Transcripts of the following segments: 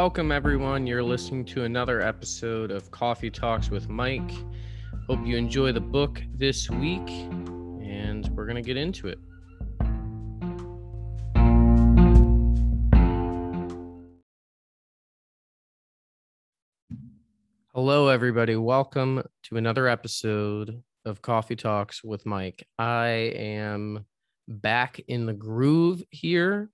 Welcome, everyone. You're listening to another episode of Coffee Talks with Mike. Hope you enjoy the book this week, and we're going to get into it. Hello, everybody. Welcome to another episode of Coffee Talks with Mike. I am back in the groove here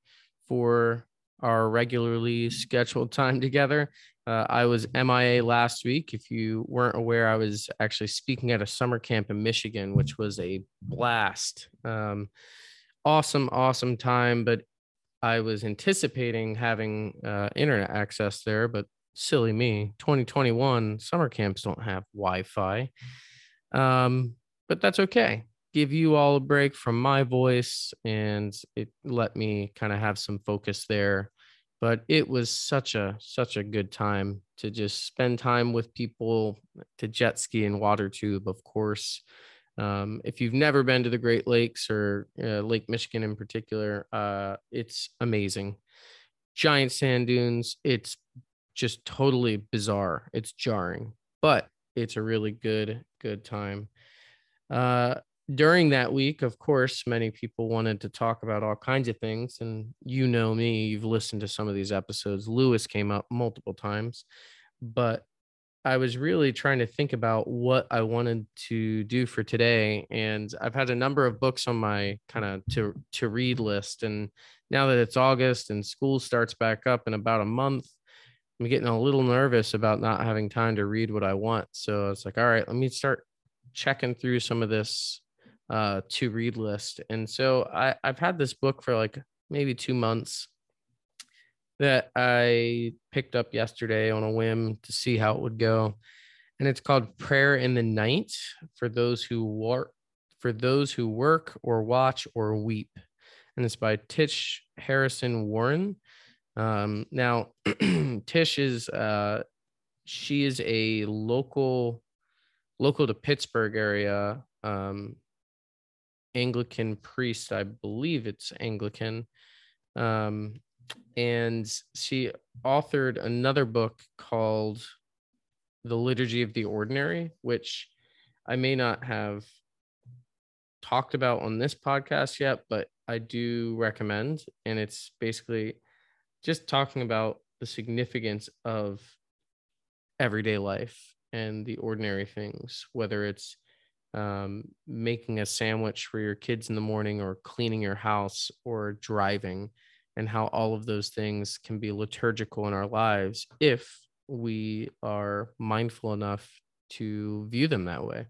for our regularly scheduled time together. Uh, I was MIA last week. If you weren't aware, I was actually speaking at a summer camp in Michigan, which was a blast. Um, awesome, awesome time. But I was anticipating having uh, internet access there, but silly me, 2021 summer camps don't have Wi Fi. Um, but that's okay. Give you all a break from my voice and it let me kind of have some focus there but it was such a such a good time to just spend time with people to jet ski and water tube of course. Um, if you've never been to the great lakes or uh, lake michigan in particular uh, it's amazing. Giant sand dunes it's just totally bizarre. It's jarring but it's a really good good time. Uh, during that week, of course, many people wanted to talk about all kinds of things. And you know me, you've listened to some of these episodes. Lewis came up multiple times, but I was really trying to think about what I wanted to do for today. And I've had a number of books on my kind of to, to read list. And now that it's August and school starts back up in about a month, I'm getting a little nervous about not having time to read what I want. So it's like, all right, let me start checking through some of this uh, to read list. And so I, I've had this book for like maybe two months that I picked up yesterday on a whim to see how it would go. And it's called Prayer in the Night for those who work for those who work or watch or weep. And it's by Tish Harrison Warren. Um, now Tish is uh she is a local local to Pittsburgh area um Anglican priest. I believe it's Anglican. Um, and she authored another book called The Liturgy of the Ordinary, which I may not have talked about on this podcast yet, but I do recommend. And it's basically just talking about the significance of everyday life and the ordinary things, whether it's um, making a sandwich for your kids in the morning or cleaning your house or driving and how all of those things can be liturgical in our lives if we are mindful enough to view them that way.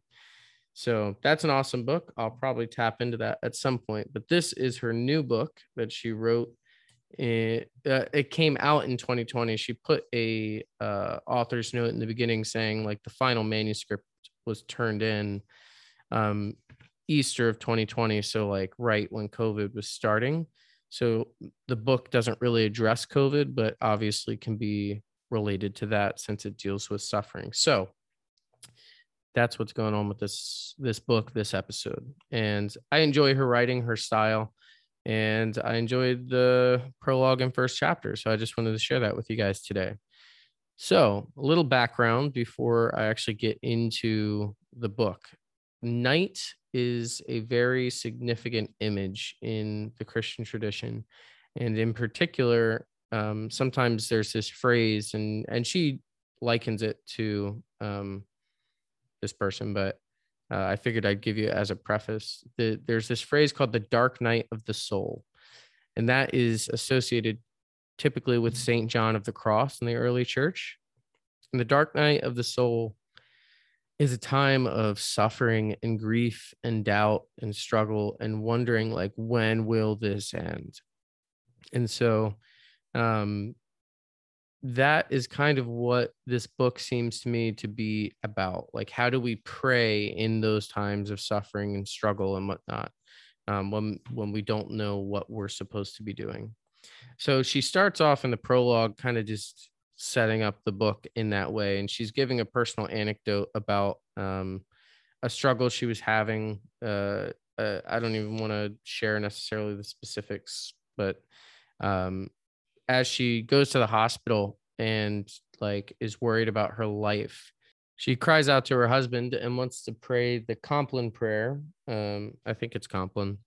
So that's an awesome book. I'll probably tap into that at some point. But this is her new book that she wrote. It, uh, it came out in 2020. She put a uh, author's note in the beginning saying like the final manuscript was turned in um, Easter of 2020. So, like, right when COVID was starting. So, the book doesn't really address COVID, but obviously can be related to that since it deals with suffering. So, that's what's going on with this this book this episode and i enjoy her writing her style and i enjoyed the prologue and first chapter so i just wanted to share that with you guys today so a little background before i actually get into the book night is a very significant image in the Christian tradition. And in particular, um, sometimes there's this phrase, and, and she likens it to um, this person, but uh, I figured I'd give you as a preface. The, there's this phrase called the dark night of the soul. And that is associated typically with St. John of the Cross in the early church. And the dark night of the soul is a time of suffering and grief and doubt and struggle and wondering like when will this end? And so um that is kind of what this book seems to me to be about like how do we pray in those times of suffering and struggle and whatnot um, when when we don't know what we're supposed to be doing. So she starts off in the prologue kind of just setting up the book in that way. And she's giving a personal anecdote about um, a struggle she was having. Uh, uh, I don't even want to share necessarily the specifics, but um, as she goes to the hospital, and like is worried about her life. She cries out to her husband and wants to pray the Compline prayer. Um, I think it's Compline.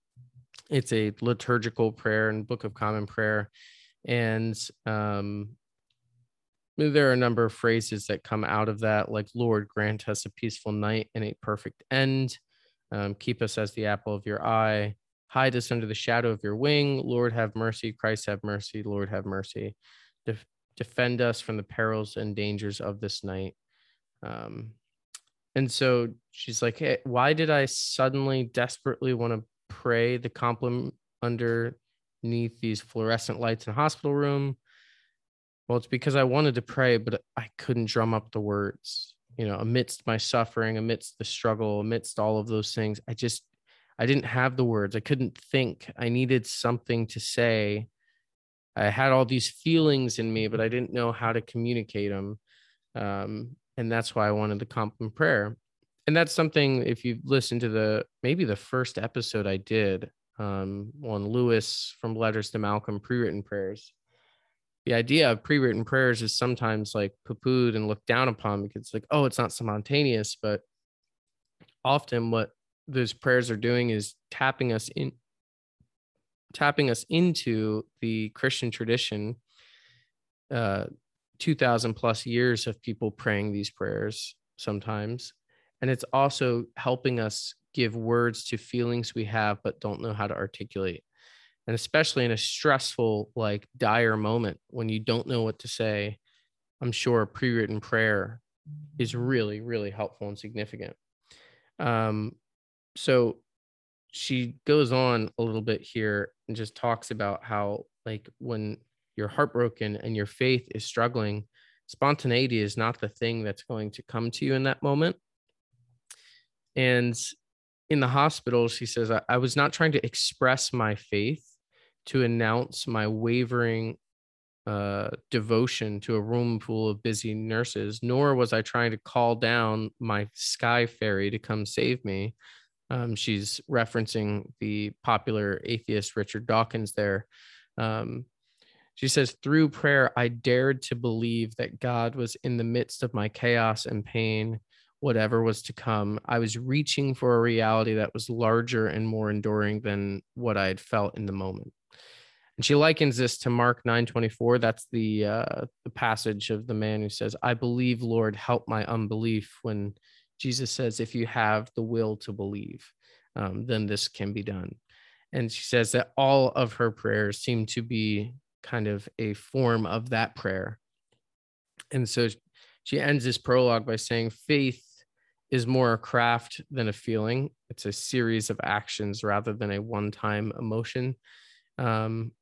It's a liturgical prayer and Book of Common Prayer. And um, there are a number of phrases that come out of that, like, Lord, grant us a peaceful night and a perfect end. Um, keep us as the apple of your eye. Hide us under the shadow of your wing. Lord, have mercy. Christ, have mercy. Lord, have mercy. Def- defend us from the perils and dangers of this night. Um, and so she's like, hey, why did I suddenly desperately want to pray the Compline underneath these fluorescent lights in hospital room? Well, it's because I wanted to pray, but I couldn't drum up the words. You know, amidst my suffering, amidst the struggle, amidst all of those things, I just I didn't have the words. I couldn't think. I needed something to say. I had all these feelings in me, but I didn't know how to communicate them. Um, and that's why I wanted the Compline prayer. And that's something, if you've listened to the maybe the first episode I did um, on Lewis from Letters to Malcolm, pre written prayers, the idea of pre-written prayers is sometimes like poo-pooed and looked down upon because it's like oh it's not spontaneous but often what those prayers are doing is tapping us in tapping us into the christian tradition uh 2000 plus years of people praying these prayers sometimes. And it's also helping us give words to feelings we have but don't know how to articulate and especially in a stressful like dire moment when you don't know what to say i'm sure a pre-written prayer is really really helpful and significant. Um so she goes on a little bit here and just talks about how like when you're heartbroken and your faith is struggling spontaneity is not the thing that's going to come to you in that moment. And in the hospital she says I, I was not trying to express my faith to announce my wavering uh, devotion to a room full of busy nurses, nor was I trying to call down my sky fairy to come save me. Um, she's referencing the popular atheist Richard Dawkins there. Um, she says, through prayer, I dared to believe that God was in the midst of my chaos and pain, whatever was to come. I was reaching for a reality that was larger and more enduring than what I had felt in the moment. And she likens this to Mark 9:24. That's the uh, the passage of the man who says, "I believe, Lord, help my unbelief." When Jesus says, "If you have the will to believe, um, then this can be done." And she says that all of her prayers seem to be kind of a form of that prayer. And so she ends this prologue by saying, "Faith is more a craft than a feeling. It's a series of actions rather than a one-time emotion." Um,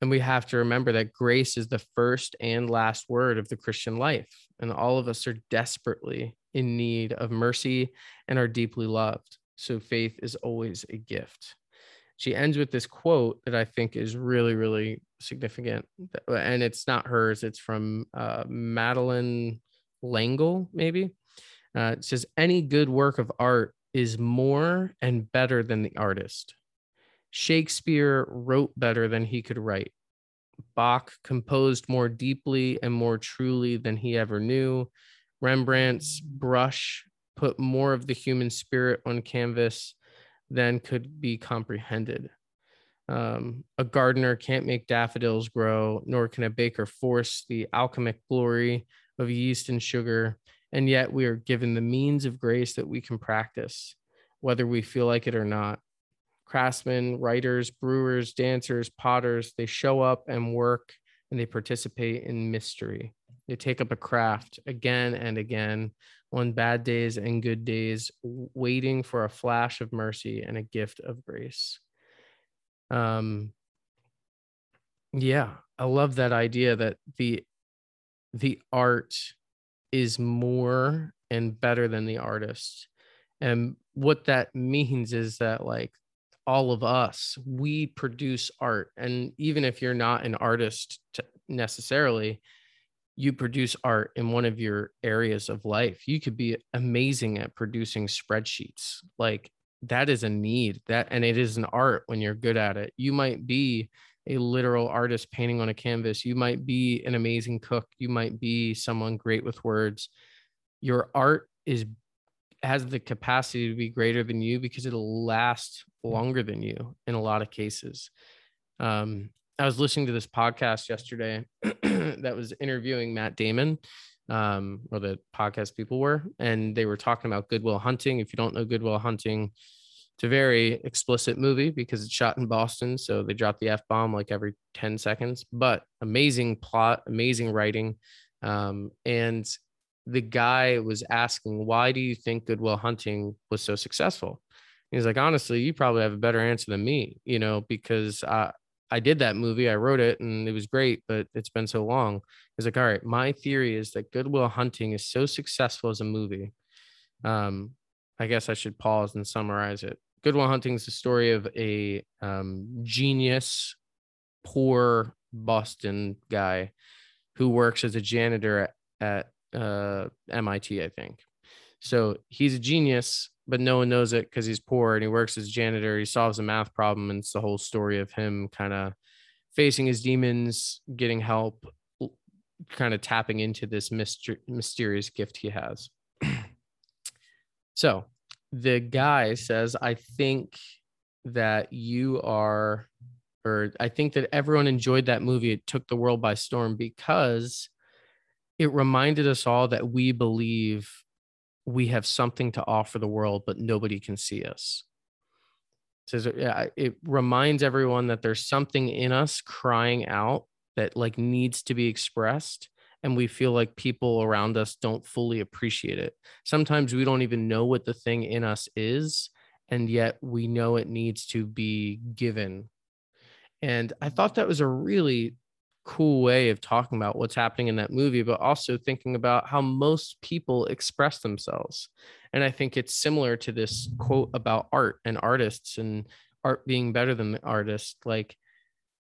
and we have to remember that grace is the first and last word of the Christian life. And all of us are desperately in need of mercy and are deeply loved. So faith is always a gift. She ends with this quote that I think is really, really significant. And it's not hers, it's from uh, Madeleine L'Engle, maybe. Uh, it says, Any good work of art is more and better than the artist. Shakespeare wrote better than he could write. Bach composed more deeply and more truly than he ever knew. Rembrandt's brush put more of the human spirit on canvas than could be comprehended. Um, a gardener can't make daffodils grow, nor can a baker force the alchemic glory of yeast and sugar. And yet we are given the means of grace that we can practice, whether we feel like it or not craftsmen, writers, brewers, dancers, potters, they show up and work and they participate in mystery. They take up a craft again and again on bad days and good days, waiting for a flash of mercy and a gift of grace. Um, yeah, I love that idea that the the art is more and better than the artist. And what that means is that like all of us we produce art and even if you're not an artist necessarily you produce art in one of your areas of life you could be amazing at producing spreadsheets like that is a need that and it is an art when you're good at it you might be a literal artist painting on a canvas. You might be an amazing cook. You might be someone great with words. Your art is has the capacity to be greater than you because it'll last longer than you in a lot of cases. Um, I was listening to this podcast yesterday that was interviewing Matt Damon, um, or the podcast people were, and they were talking about Good Will Hunting. If you don't know Good Will Hunting, it's a very explicit movie because it's shot in Boston. So they drop the F bomb like every 10 seconds, but amazing plot, amazing writing. Um, and the guy was asking, Why do you think Good Will Hunting was so successful? He's like, Honestly, you probably have a better answer than me, you know, because I, I did that movie, I wrote it and it was great, but it's been so long. He's like, All right, my theory is that Good Will Hunting is so successful as a movie. Um, I guess I should pause and summarize it. Good Will Hunting is the story of a um, genius, poor Boston guy who works as a janitor at, at uh, MIT, I think. So he's a genius, but no one knows it because he's poor and he works as janitor. He solves a math problem, and it's the whole story of him kind of facing his demons, getting help, kind of tapping into this myster- mysterious gift he has. so the guy says, I think that you are, or I think that everyone enjoyed that movie. It took the world by storm because it reminded us all that we believe we have something to offer the world, but nobody can see us. It it reminds everyone that there's something in us crying out that like needs to be expressed and we feel like people around us don't fully appreciate it. Sometimes we don't even know what the thing in us is, and yet we know it needs to be given. And I thought that was a really cool way of talking about what's happening in that movie, but also thinking about how most people express themselves. And I think it's similar to this quote about art and artists and art being better than the artist. Like,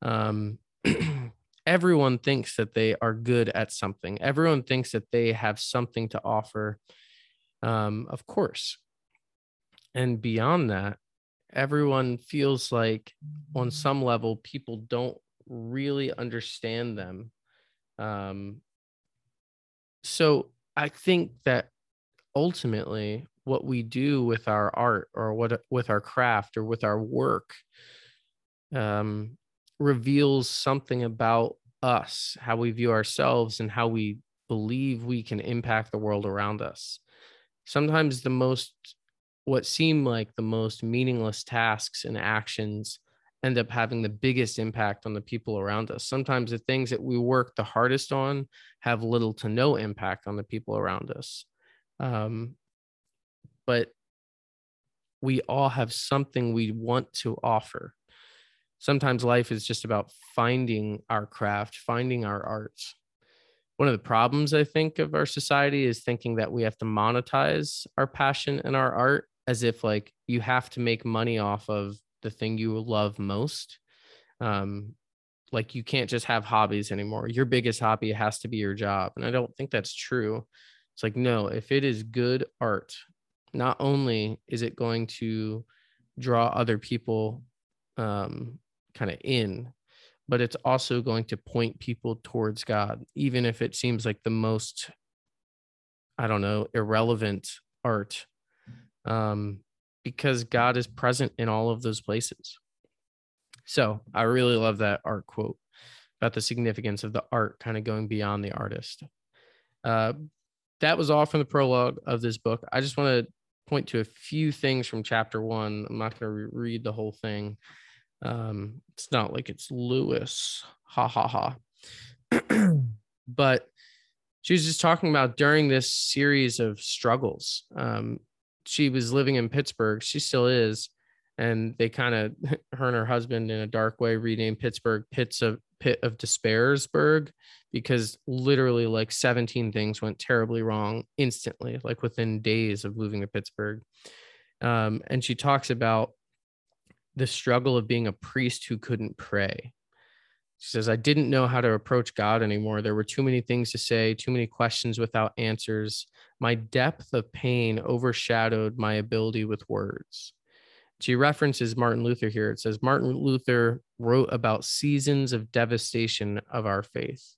um, everyone thinks that they are good at something. Everyone thinks that they have something to offer. Um, of course. And beyond that, everyone feels like on some level people don't really understand them. Um, so I think that ultimately what we do with our art or what with our craft or with our work um, reveals something about us, how we view ourselves, and how we believe we can impact the world around us. Sometimes the most, what seem like the most meaningless tasks and actions end up having the biggest impact on the people around us. Sometimes the things that we work the hardest on have little to no impact on the people around us. Um, but we all have something we want to offer sometimes life is just about finding our craft, finding our arts. One of the problems I think of our society is thinking that we have to monetize our passion and our art as if like you have to make money off of the thing you love most. Um, like you can't just have hobbies anymore. Your biggest hobby has to be your job. And I don't think that's true. It's like, no, if it is good art, not only is it going to draw other people um, kind of in, but it's also going to point people towards God, even if it seems like the most, I don't know, irrelevant art, um, because God is present in all of those places. So I really love that art quote about the significance of the art kind of going beyond the artist. Uh, that was all from the prologue of this book. I just want to point to a few things from chapter one. I'm not going to re- read the whole thing. Um, it's not like it's Lewis. Ha ha ha. but she was just talking about during this series of struggles. Um, she was living in Pittsburgh. She still is. And they kind of, her and her husband, in a dark way, renamed Pittsburgh Pits of Pit of Despairsburg because literally like 17 things went terribly wrong instantly, like within days of moving to Pittsburgh. Um, and she talks about the struggle of being a priest who couldn't pray. She says, I didn't know how to approach God anymore. There were too many things to say, too many questions without answers. My depth of pain overshadowed my ability with words. she references Martin Luther here. It says Martin Luther wrote about seasons of devastation of our faith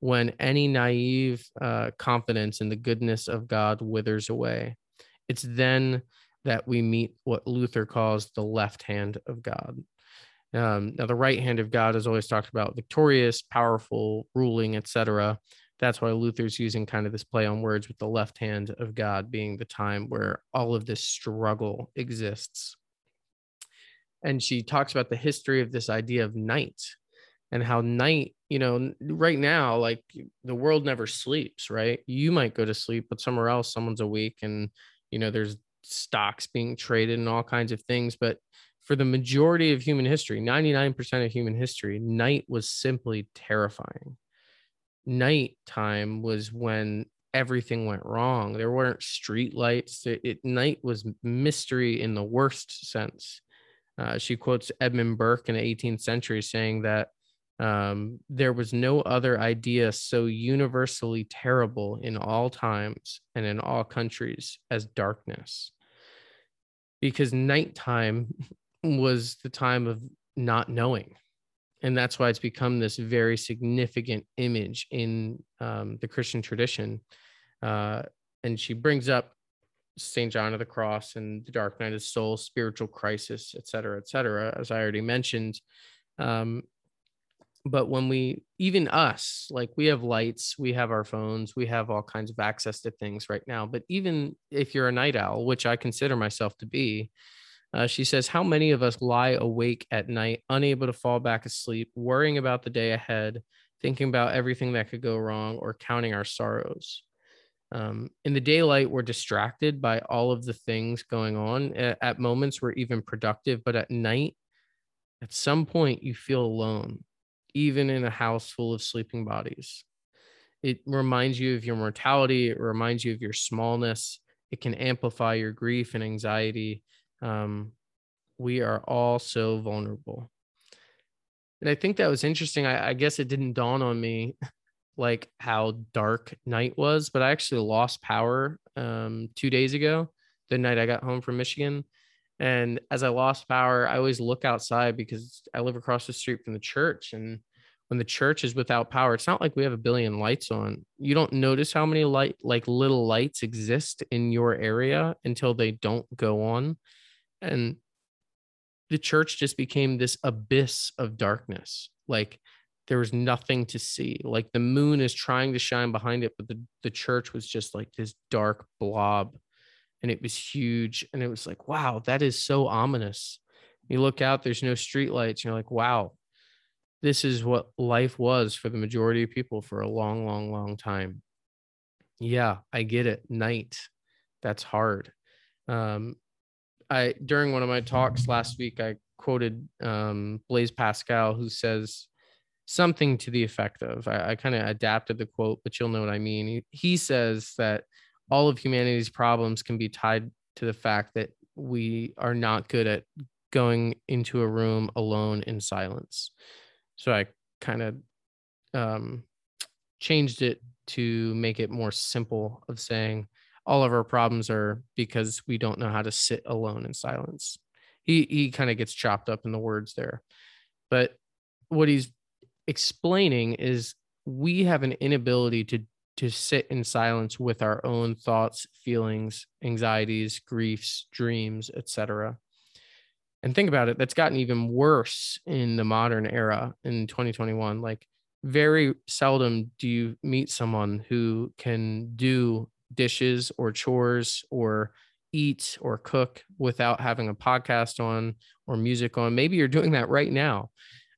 when any naive uh, confidence in the goodness of God withers away. It's then that we meet what Luther calls the left hand of God. Um, now, the right hand of God is always talked about victorious, powerful, ruling, etc. That's why Luther's using kind of this play on words with the left hand of God being the time where all of this struggle exists. And she talks about the history of this idea of night and how night, you know, right now, like the world never sleeps, right? You might go to sleep, but somewhere else, someone's awake and, you know, there's stocks being traded and all kinds of things. But for the majority of human history, 99% of human history, night was simply terrifying. Night time was when everything went wrong. There weren't street lights. It, it night was mystery in the worst sense. Uh, she quotes Edmund Burke in the 18th century saying that um, there was no other idea so universally terrible in all times and in all countries as darkness. Because nighttime was the time of not knowing. And that's why it's become this very significant image in um, the Christian tradition. Uh, and she brings up St. John of the Cross and the Dark Night of Soul, spiritual crisis, et cetera, et cetera, as I already mentioned. Um, but when we, even us, like we have lights, we have our phones, we have all kinds of access to things right now. But even if you're a night owl, which I consider myself to be, uh, she says, How many of us lie awake at night, unable to fall back asleep, worrying about the day ahead, thinking about everything that could go wrong, or counting our sorrows? Um, in the daylight, we're distracted by all of the things going on. At, at moments, we're even productive, but at night, at some point, you feel alone, even in a house full of sleeping bodies. It reminds you of your mortality, it reminds you of your smallness. It can amplify your grief and anxiety um, we are all so vulnerable. And I think that was interesting. I, I guess it didn't dawn on me like how dark night was, but I actually lost power um, two days ago, the night I got home from Michigan. And as I lost power, I always look outside because I live across the street from the church. And when the church is without power, it's not like we have a billion lights on. You don't notice how many light, like little lights exist in your area until they don't go on and the church just became this abyss of darkness. Like there was nothing to see. Like the moon is trying to shine behind it but the, the church was just like this dark blob and it was huge and it was like wow that is so ominous. You look out there's no street lights you're like wow this is what life was for the majority of people for a long long long time. Yeah i get it. Night that's hard. Um I during one of my talks last week, I quoted um, Blaise Pascal, who says something to the effect of I, I kind of adapted the quote, but you'll know what I mean. He, he says that all of humanity's problems can be tied to the fact that we are not good at going into a room alone in silence. So I kind of um, changed it to make it more simple of saying all of our problems are because we don't know how to sit alone in silence. He he kind of gets chopped up in the words there. But what he's explaining is we have an inability to to sit in silence with our own thoughts, feelings, anxieties, griefs, dreams, etc. And think about it, that's gotten even worse in the modern era in 2021. Like very seldom do you meet someone who can do dishes or chores or eat or cook without having a podcast on or music on. Maybe you're doing that right now.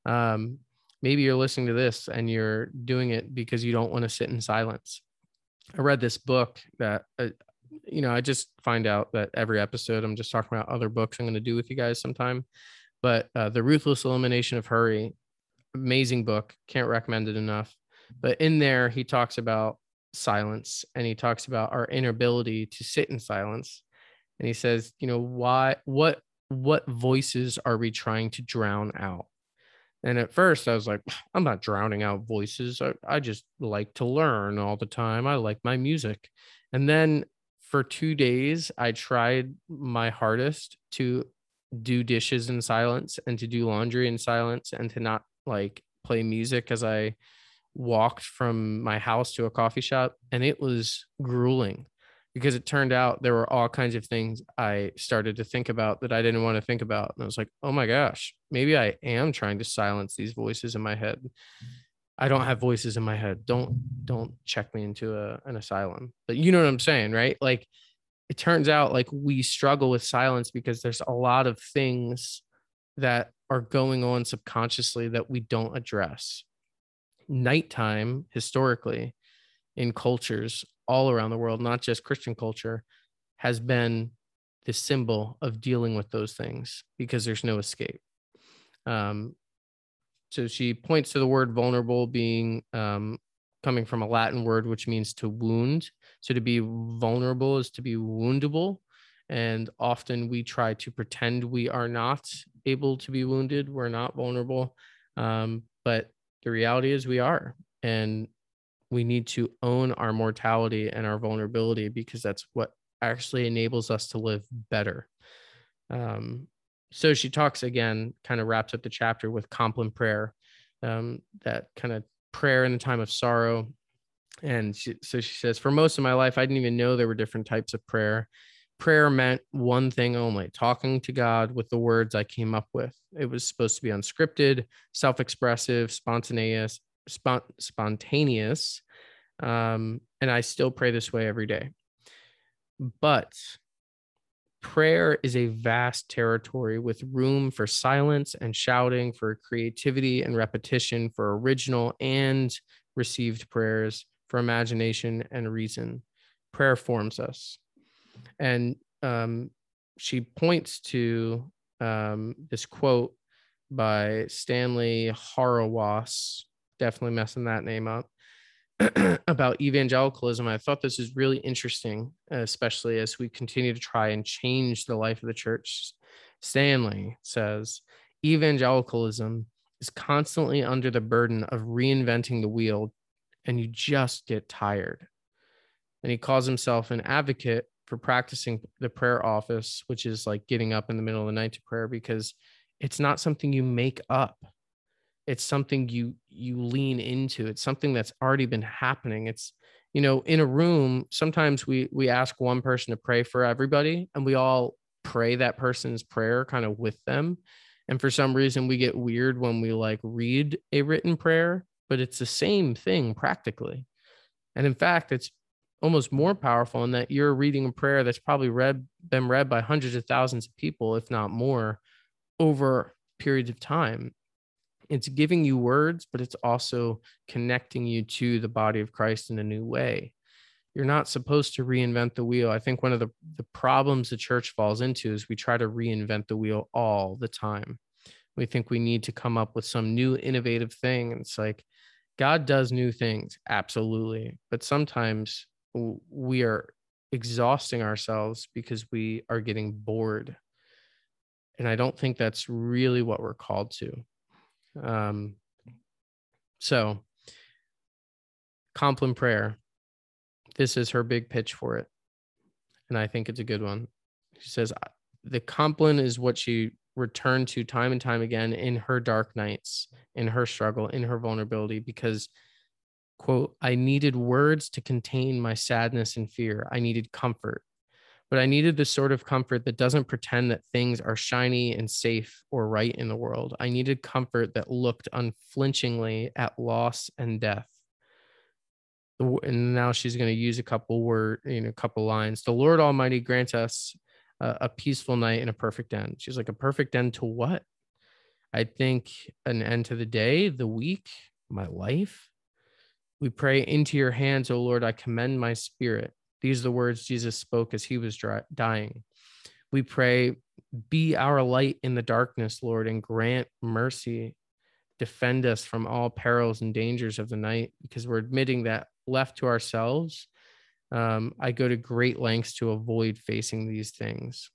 Um, maybe you're listening to this and you're doing it because you don't want to sit in silence. I read this book that, uh, you know, I just find out that every episode I'm just talking about other books I'm going to do with you guys sometime. But uh, The Ruthless Elimination of Hurry, amazing book. Can't recommend it enough. But in there, he talks about silence and he talks about our inability to sit in silence. And he says you know why what what voices are we trying to drown out? And at first i was like i'm not drowning out voices. I, I just like to learn all the time. I like my music. And then for two days i tried my hardest to do dishes in silence and to do laundry in silence and to not like play music as I walked from my house to a coffee shop. And it was grueling because it turned out there were all kinds of things I started to think about that I didn't want to think about. And I was like, oh my gosh, maybe I am trying to silence these voices in my head. I don't have voices in my head. Don't don't check me into a, an asylum. But you know what I'm saying, right? Like it turns out like we struggle with silence because there's a lot of things that are going on subconsciously that we don't address. Nighttime historically in cultures all around the world, not just Christian culture, has been the symbol of dealing with those things because there's no escape. Um, so she points to the word vulnerable being um, coming from a Latin word which means to wound. So to be vulnerable is to be woundable. And often we try to pretend we are not able to be wounded, we're not vulnerable. Um, but the reality is we are. And we need to own our mortality and our vulnerability because that's what actually enables us to live better. Um, so she talks again, kind of wraps up the chapter with compline prayer, um, that kind of prayer in the time of sorrow. And she, so she says, for most of my life, I didn't even know there were different types of prayer. Prayer meant one thing only talking to God with the words I came up with. It was supposed to be unscripted, self expressive, spontaneous, spont- spontaneous. Um, and I still pray this way every day. But prayer is a vast territory with room for silence and shouting, for creativity and repetition, for original and received prayers, for imagination and reason. Prayer forms us. And um, she points to um, this quote by Stanley Hauerwas, definitely messing that name up about evangelicalism. I thought this is really interesting, especially as we continue to try and change the life of the church. Stanley says evangelicalism is constantly under the burden of reinventing the wheel, and you just get tired. And he calls himself an advocate for practicing the prayer office, which is like getting up in the middle of the night to prayer because it's not something you make up. It's something you you lean into. It's something that's already been happening. It's you know in a room sometimes we we ask one person to pray for everybody and we all pray that person's prayer kind of with them. And for some reason we get weird when we like read a written prayer but it's the same thing practically. And in fact it's almost more powerful in that you're reading a prayer that's probably read been read by hundreds of thousands of people if not more over periods of time it's giving you words, but it's also connecting you to the body of Christ in a new way. You're not supposed to reinvent the wheel. I think one of the, the problems the church falls into is we try to reinvent the wheel all the time. We think we need to come up with some new innovative thing. And it's like, God does new things, absolutely. But sometimes we are exhausting ourselves because we are getting bored. And I don't think that's really what we're called to. Um, so, Compline prayer. This is her big pitch for it. And I think it's a good one. She says, the compline is what she returned to time and time again in her dark nights, in her struggle, in her vulnerability, because, quote, I needed words to contain my sadness and fear. I needed comfort but I needed the sort of comfort that doesn't pretend that things are shiny and safe or right in the world. I needed comfort that looked unflinchingly at loss and death. And now she's going to use a couple word, you know, a couple lines. The Lord Almighty grant us a, a peaceful night and a perfect end. She's like, a perfect end to what? I think an end to the day, the week, my life. We pray into your hands, O Lord, I commend my spirit. These are the words Jesus spoke as he was dying. We pray, be our light in the darkness, Lord, and grant mercy. Defend us from all perils and dangers of the night, because we're admitting that left to ourselves, um, I go to great lengths to avoid facing these things.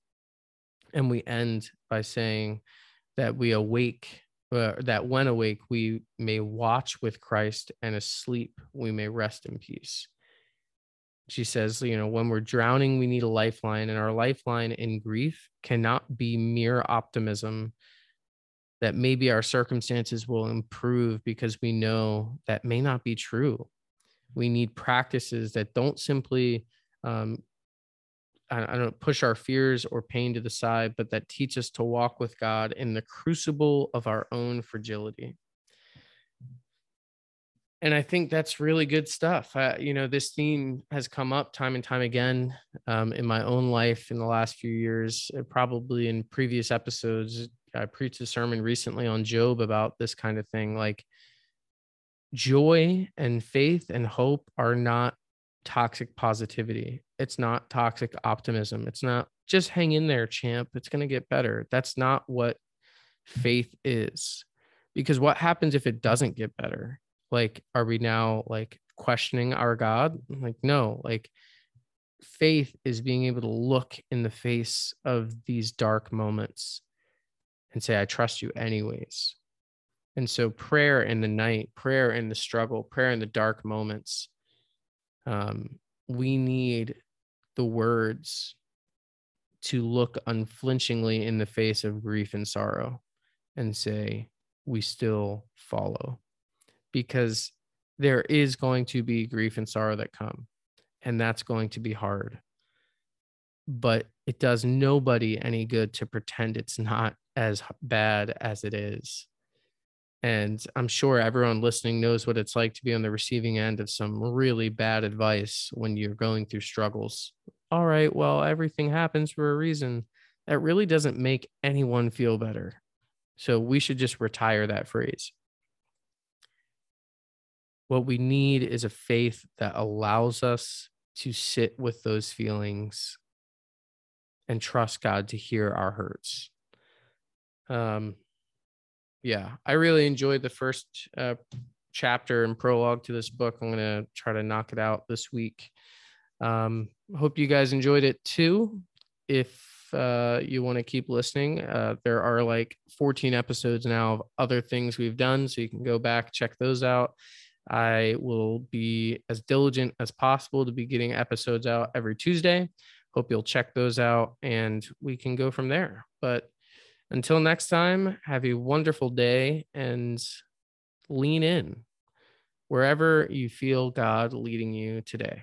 And we end by saying that we awake, uh, that when awake, we may watch with Christ, and asleep, we may rest in peace she says, you know, when we're drowning, we need a lifeline, and our lifeline in grief cannot be mere optimism that maybe our circumstances will improve because we know that may not be true. We need practices that don't simply, um, I, I don't push our fears or pain to the side, but that teach us to walk with God in the crucible of our own fragility and I think that's really good stuff. Uh, you know, this theme has come up time and time again um, in my own life in the last few years. Uh, probably in previous episodes, I preached a sermon recently on Job about this kind of thing. Like, joy and faith and hope are not toxic positivity. It's not toxic optimism. It's not just hang in there, champ. It's going to get better. That's not what faith is. Because what happens if it doesn't get better? like are we now like questioning our god like no like faith is being able to look in the face of these dark moments and say i trust you anyways and so prayer in the night prayer in the struggle prayer in the dark moments um, we need the words to look unflinchingly in the face of grief and sorrow and say we still follow because there is going to be grief and sorrow that come, and that's going to be hard. But it does nobody any good to pretend it's not as bad as it is. And I'm sure everyone listening knows what it's like to be on the receiving end of some really bad advice when you're going through struggles. All right, well, everything happens for a reason. That really doesn't make anyone feel better. So we should just retire that phrase. What we need is a faith that allows us to sit with those feelings and trust God to hear our hurts. Um, yeah, I really enjoyed the first uh, chapter and prologue to this book. I'm going to try to knock it out this week. Um, hope you guys enjoyed it too. If uh, you want to keep listening, uh, there are like 14 episodes now of other things we've done. So you can go back, check those out. I will be as diligent as possible to be getting episodes out every Tuesday. Hope you'll check those out and we can go from there. But until next time, have a wonderful day and lean in wherever you feel God leading you today.